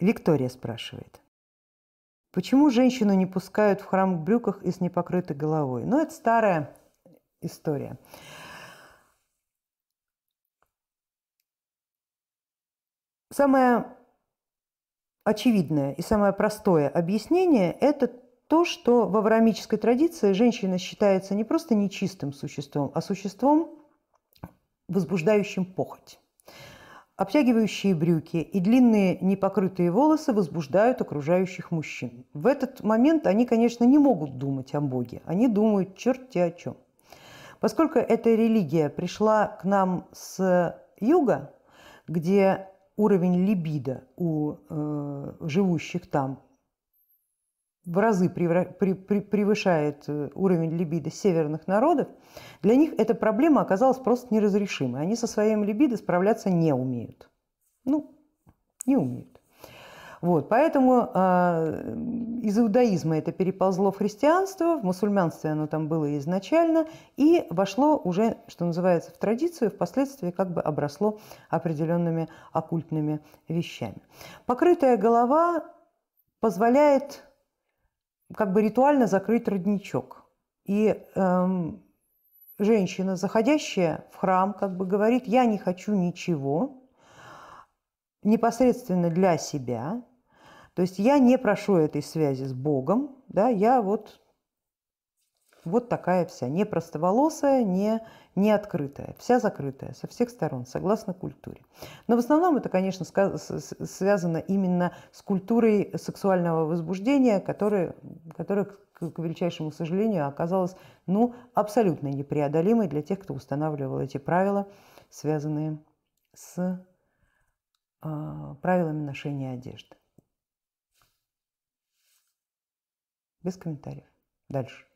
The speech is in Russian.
Виктория спрашивает. Почему женщину не пускают в храм в брюках и с непокрытой головой? Ну, это старая история. Самое очевидное и самое простое объяснение – это то, что в авраамической традиции женщина считается не просто нечистым существом, а существом, возбуждающим похоть. Обтягивающие брюки и длинные непокрытые волосы возбуждают окружающих мужчин. В этот момент они, конечно, не могут думать о Боге, они думают черти о чем. Поскольку эта религия пришла к нам с юга, где уровень либидо у э, живущих там в разы превышает э, уровень либидо северных народов, для них эта проблема оказалась просто неразрешимой. Они со своим либидо справляться не умеют. Ну, не умеют. Вот, поэтому э, из иудаизма это переползло в христианство, в мусульманстве оно там было изначально, и вошло уже, что называется, в традицию, впоследствии как бы обросло определенными оккультными вещами. Покрытая голова позволяет как бы ритуально закрыть родничок. И эм, женщина, заходящая в храм, как бы говорит, я не хочу ничего, непосредственно для себя. То есть я не прошу этой связи с Богом, да, я вот, вот такая вся, не простоволосая, не не открытая, вся закрытая со всех сторон, согласно культуре. Но в основном это, конечно, связано именно с культурой сексуального возбуждения, которая, которая к величайшему сожалению, оказалась ну, абсолютно непреодолимой для тех, кто устанавливал эти правила, связанные с э, правилами ношения одежды. Без комментариев. Дальше.